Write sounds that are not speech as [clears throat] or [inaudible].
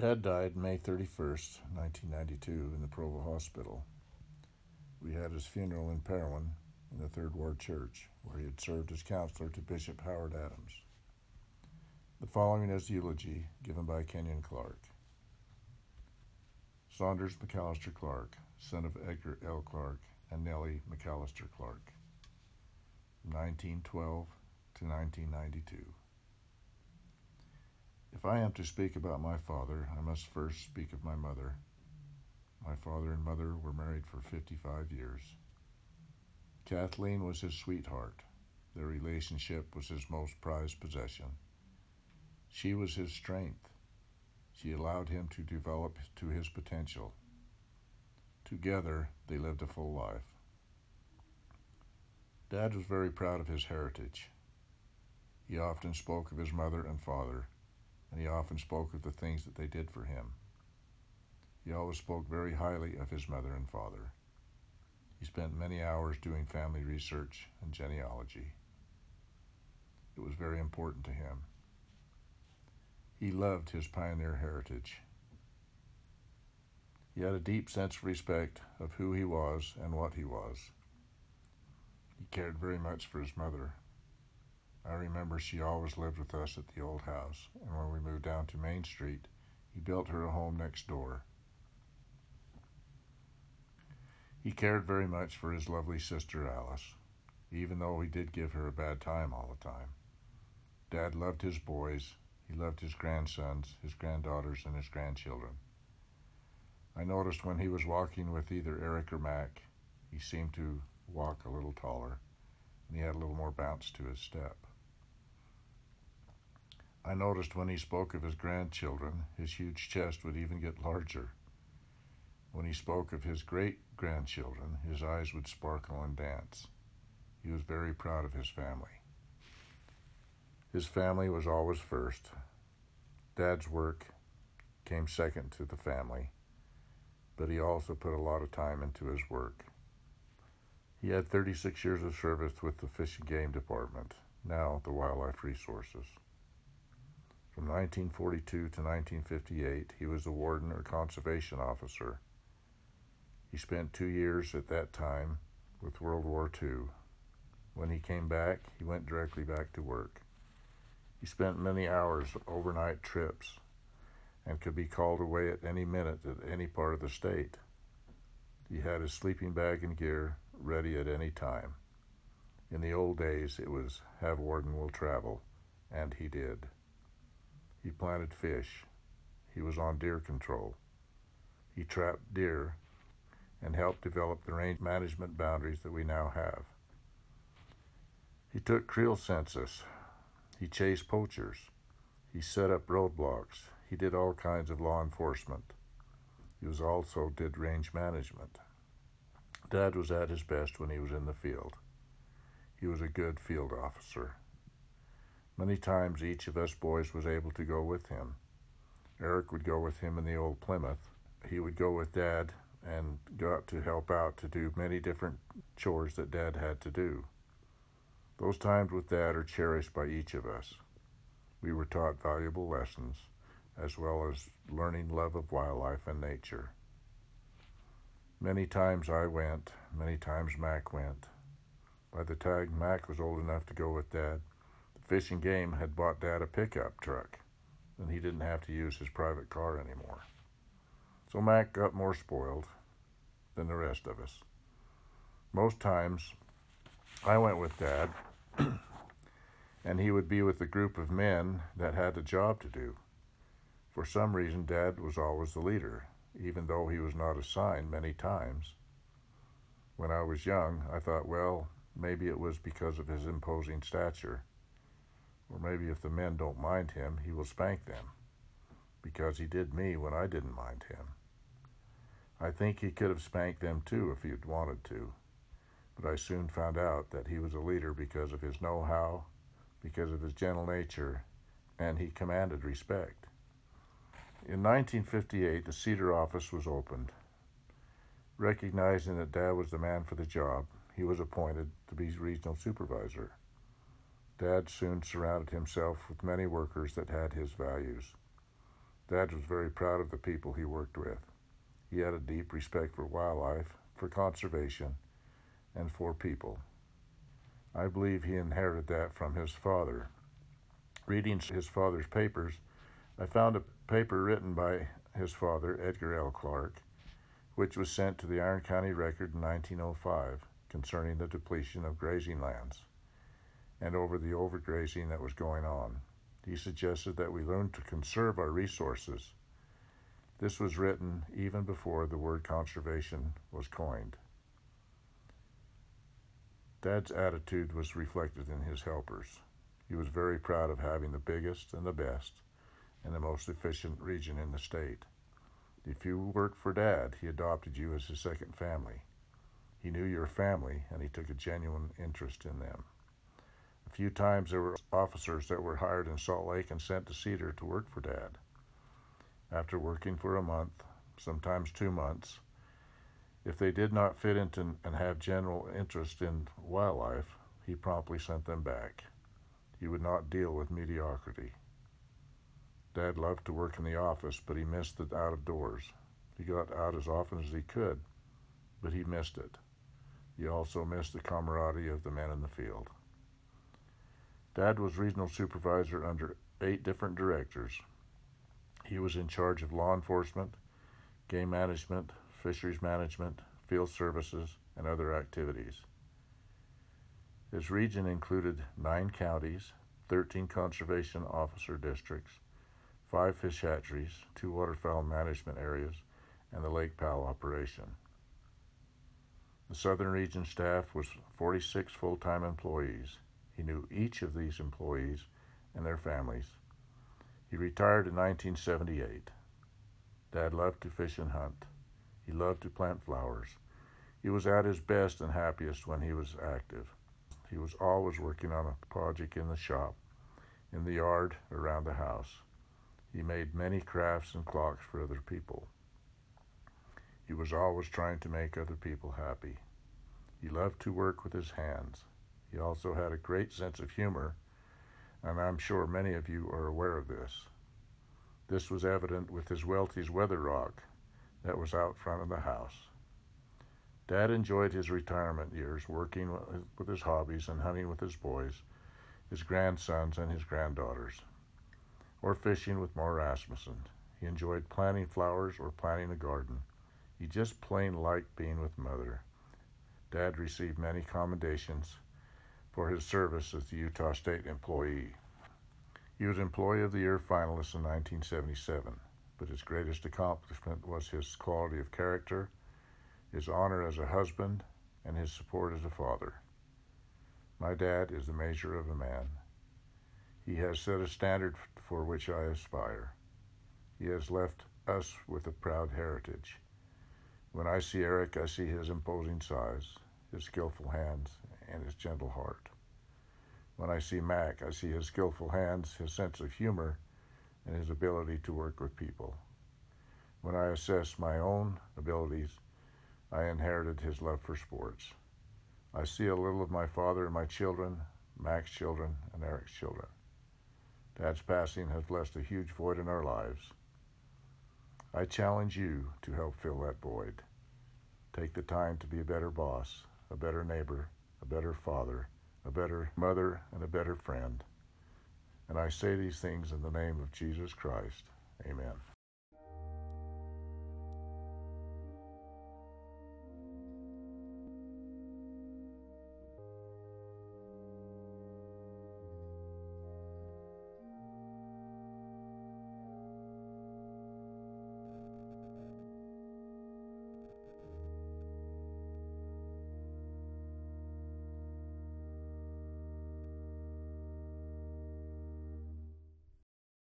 Dad died May 31st, 1992, in the Provo Hospital. We had his funeral in Parowan in the Third Ward Church, where he had served as counselor to Bishop Howard Adams. The following is the eulogy given by Kenyon Clark. Saunders McAllister Clark, son of Edgar L. Clark and Nellie McAllister Clark, 1912 to 1992. If I am to speak about my father, I must first speak of my mother. My father and mother were married for 55 years. Kathleen was his sweetheart. Their relationship was his most prized possession. She was his strength. She allowed him to develop to his potential. Together, they lived a full life. Dad was very proud of his heritage. He often spoke of his mother and father, and he often spoke of the things that they did for him. He always spoke very highly of his mother and father. He spent many hours doing family research and genealogy. It was very important to him. He loved his pioneer heritage. He had a deep sense of respect of who he was and what he was. He cared very much for his mother. I remember she always lived with us at the old house, and when we moved down to Main Street, he built her a home next door. He cared very much for his lovely sister Alice, even though he did give her a bad time all the time. Dad loved his boys, he loved his grandsons, his granddaughters, and his grandchildren. I noticed when he was walking with either Eric or Mac, he seemed to walk a little taller, and he had a little more bounce to his step. I noticed when he spoke of his grandchildren, his huge chest would even get larger. When he spoke of his great grandchildren, his eyes would sparkle and dance. He was very proud of his family. His family was always first. Dad's work came second to the family, but he also put a lot of time into his work. He had 36 years of service with the Fish and Game Department, now the Wildlife Resources. From 1942 to 1958, he was a warden or conservation officer. He spent two years at that time with World War II. When he came back, he went directly back to work. He spent many hours overnight trips and could be called away at any minute at any part of the state. He had his sleeping bag and gear ready at any time. In the old days, it was have warden will travel, and he did. He planted fish. He was on deer control. He trapped deer and helped develop the range management boundaries that we now have. He took creel census. He chased poachers. He set up roadblocks. He did all kinds of law enforcement. He was also did range management. Dad was at his best when he was in the field. He was a good field officer. Many times each of us boys was able to go with him. Eric would go with him in the old Plymouth. He would go with Dad and go out to help out to do many different chores that Dad had to do. Those times with Dad are cherished by each of us. We were taught valuable lessons, as well as learning love of wildlife and nature. Many times I went, many times Mac went. By the time Mac was old enough to go with Dad, Fish and Game had bought Dad a pickup truck, and he didn't have to use his private car anymore. So Mac got more spoiled than the rest of us. Most times, I went with Dad, [clears throat] and he would be with a group of men that had a job to do. For some reason, Dad was always the leader, even though he was not assigned many times. When I was young, I thought, well, maybe it was because of his imposing stature or maybe if the men don't mind him, he will spank them, because he did me when I didn't mind him. I think he could have spanked them too if he'd wanted to, but I soon found out that he was a leader because of his know how, because of his gentle nature, and he commanded respect. In 1958, the Cedar office was opened. Recognizing that Dad was the man for the job, he was appointed to be regional supervisor. Dad soon surrounded himself with many workers that had his values. Dad was very proud of the people he worked with. He had a deep respect for wildlife, for conservation, and for people. I believe he inherited that from his father. Reading his father's papers, I found a paper written by his father, Edgar L. Clark, which was sent to the Iron County Record in 1905 concerning the depletion of grazing lands and over the overgrazing that was going on. He suggested that we learn to conserve our resources. This was written even before the word conservation was coined. Dad's attitude was reflected in his helpers. He was very proud of having the biggest and the best and the most efficient region in the state. If you worked for Dad, he adopted you as his second family. He knew your family and he took a genuine interest in them. A few times there were officers that were hired in Salt Lake and sent to Cedar to work for Dad. After working for a month, sometimes two months, if they did not fit into and have general interest in wildlife, he promptly sent them back. He would not deal with mediocrity. Dad loved to work in the office, but he missed the out of doors. He got out as often as he could, but he missed it. He also missed the camaraderie of the men in the field. Dad was regional supervisor under eight different directors. He was in charge of law enforcement, game management, fisheries management, field services, and other activities. His region included nine counties, 13 conservation officer districts, five fish hatcheries, two waterfowl management areas, and the Lake Powell operation. The Southern Region staff was 46 full time employees. He knew each of these employees and their families. He retired in 1978. Dad loved to fish and hunt. He loved to plant flowers. He was at his best and happiest when he was active. He was always working on a project in the shop, in the yard, around the house. He made many crafts and clocks for other people. He was always trying to make other people happy. He loved to work with his hands. He also had a great sense of humor, and I'm sure many of you are aware of this. This was evident with his Welty's weather rock that was out front of the house. Dad enjoyed his retirement years working with his hobbies and hunting with his boys, his grandsons, and his granddaughters, or fishing with Moore Rasmussen. He enjoyed planting flowers or planting a garden. He just plain liked being with Mother. Dad received many commendations for his service as the Utah State employee. He was Employee of the Year finalist in 1977 but his greatest accomplishment was his quality of character, his honor as a husband, and his support as a father. My dad is the measure of a man. He has set a standard for which I aspire. He has left us with a proud heritage. When I see Eric, I see his imposing size, his skillful hands, and his gentle heart. When I see Mac, I see his skillful hands, his sense of humor, and his ability to work with people. When I assess my own abilities, I inherited his love for sports. I see a little of my father in my children, Mac's children, and Eric's children. Dad's passing has left a huge void in our lives. I challenge you to help fill that void. Take the time to be a better boss, a better neighbor, a better father, a better mother, and a better friend. And I say these things in the name of Jesus Christ. Amen.